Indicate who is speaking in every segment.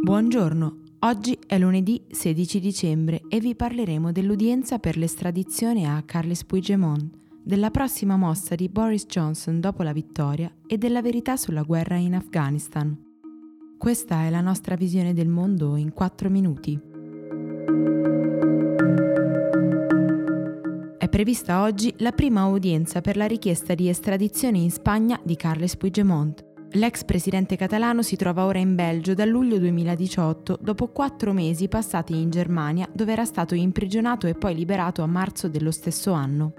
Speaker 1: Buongiorno, oggi è lunedì 16 dicembre e vi parleremo dell'udienza per l'estradizione a Carles Puigdemont, della prossima mossa di Boris Johnson dopo la vittoria e della verità sulla guerra in Afghanistan. Questa è la nostra visione del mondo in 4 minuti. È prevista oggi la prima udienza per la richiesta di estradizione in Spagna di Carles Puigdemont. L'ex presidente catalano si trova ora in Belgio dal luglio 2018, dopo quattro mesi passati in Germania, dove era stato imprigionato e poi liberato a marzo dello stesso anno.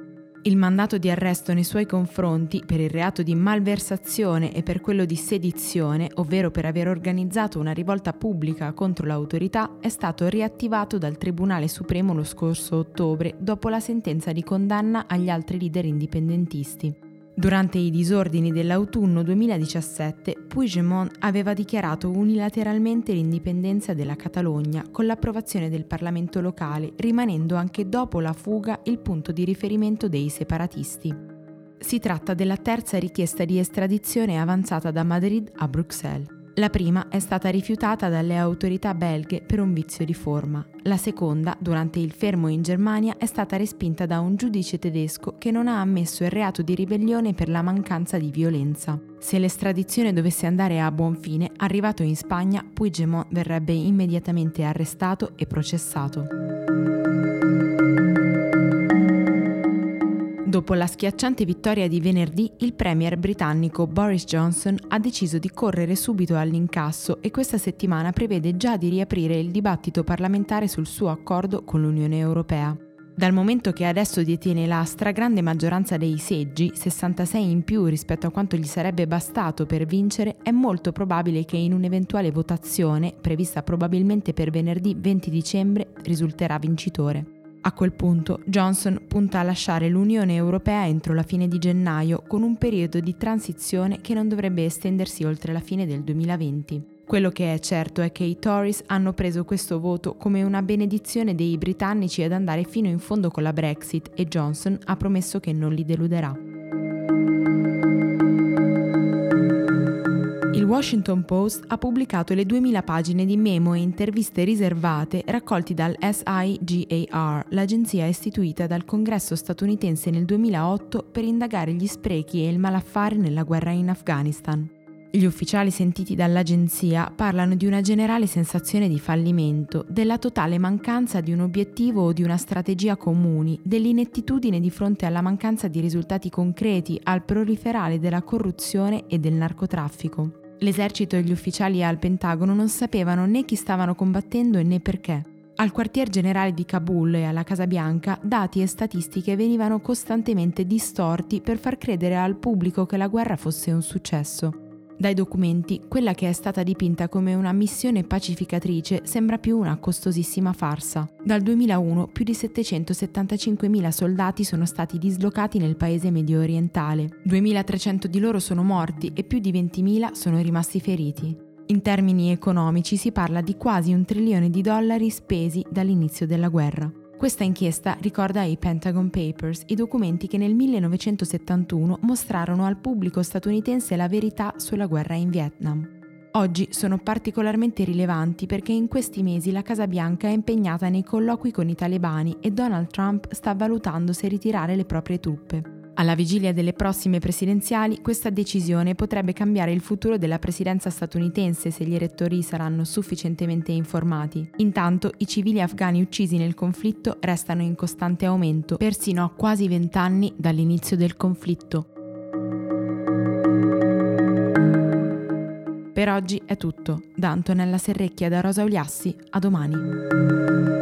Speaker 1: Il mandato di arresto nei suoi confronti per il reato di malversazione e per quello di sedizione, ovvero per aver organizzato una rivolta pubblica contro l'autorità, è stato riattivato dal Tribunale Supremo lo scorso ottobre dopo la sentenza di condanna agli altri leader indipendentisti. Durante i disordini dell'autunno 2017, Puigdemont aveva dichiarato unilateralmente l'indipendenza della Catalogna con l'approvazione del Parlamento locale, rimanendo anche dopo la fuga il punto di riferimento dei separatisti. Si tratta della terza richiesta di estradizione avanzata da Madrid a Bruxelles. La prima è stata rifiutata dalle autorità belghe per un vizio di forma. La seconda, durante il fermo in Germania, è stata respinta da un giudice tedesco che non ha ammesso il reato di ribellione per la mancanza di violenza. Se l'estradizione dovesse andare a buon fine, arrivato in Spagna, Puigdemont verrebbe immediatamente arrestato e processato. Dopo la schiacciante vittoria di venerdì, il premier britannico Boris Johnson ha deciso di correre subito all'incasso e questa settimana prevede già di riaprire il dibattito parlamentare sul suo accordo con l'Unione Europea. Dal momento che adesso detiene la stragrande maggioranza dei seggi, 66 in più rispetto a quanto gli sarebbe bastato per vincere, è molto probabile che in un'eventuale votazione, prevista probabilmente per venerdì 20 dicembre, risulterà vincitore. A quel punto Johnson punta a lasciare l'Unione Europea entro la fine di gennaio con un periodo di transizione che non dovrebbe estendersi oltre la fine del 2020. Quello che è certo è che i Tories hanno preso questo voto come una benedizione dei britannici ad andare fino in fondo con la Brexit e Johnson ha promesso che non li deluderà. Washington Post ha pubblicato le 2000 pagine di memo e interviste riservate raccolti dal SIGAR, l'agenzia istituita dal Congresso statunitense nel 2008 per indagare gli sprechi e il malaffare nella guerra in Afghanistan. Gli ufficiali sentiti dall'agenzia parlano di una generale sensazione di fallimento, della totale mancanza di un obiettivo o di una strategia comuni, dell'inettitudine di fronte alla mancanza di risultati concreti, al proliferare della corruzione e del narcotraffico. L'esercito e gli ufficiali al Pentagono non sapevano né chi stavano combattendo né perché. Al quartier generale di Kabul e alla Casa Bianca dati e statistiche venivano costantemente distorti per far credere al pubblico che la guerra fosse un successo. Dai documenti, quella che è stata dipinta come una missione pacificatrice sembra più una costosissima farsa. Dal 2001 più di 775.000 soldati sono stati dislocati nel paese medio orientale, 2.300 di loro sono morti e più di 20.000 sono rimasti feriti. In termini economici si parla di quasi un trilione di dollari spesi dall'inizio della guerra. Questa inchiesta ricorda ai Pentagon Papers, i documenti che nel 1971 mostrarono al pubblico statunitense la verità sulla guerra in Vietnam. Oggi sono particolarmente rilevanti perché in questi mesi la Casa Bianca è impegnata nei colloqui con i talebani e Donald Trump sta valutando se ritirare le proprie truppe. Alla vigilia delle prossime presidenziali, questa decisione potrebbe cambiare il futuro della presidenza statunitense se gli elettori saranno sufficientemente informati. Intanto, i civili afghani uccisi nel conflitto restano in costante aumento, persino a quasi vent'anni dall'inizio del conflitto. Per oggi è tutto. Da Antonella Serrecchia e da Rosa Uliassi, a domani.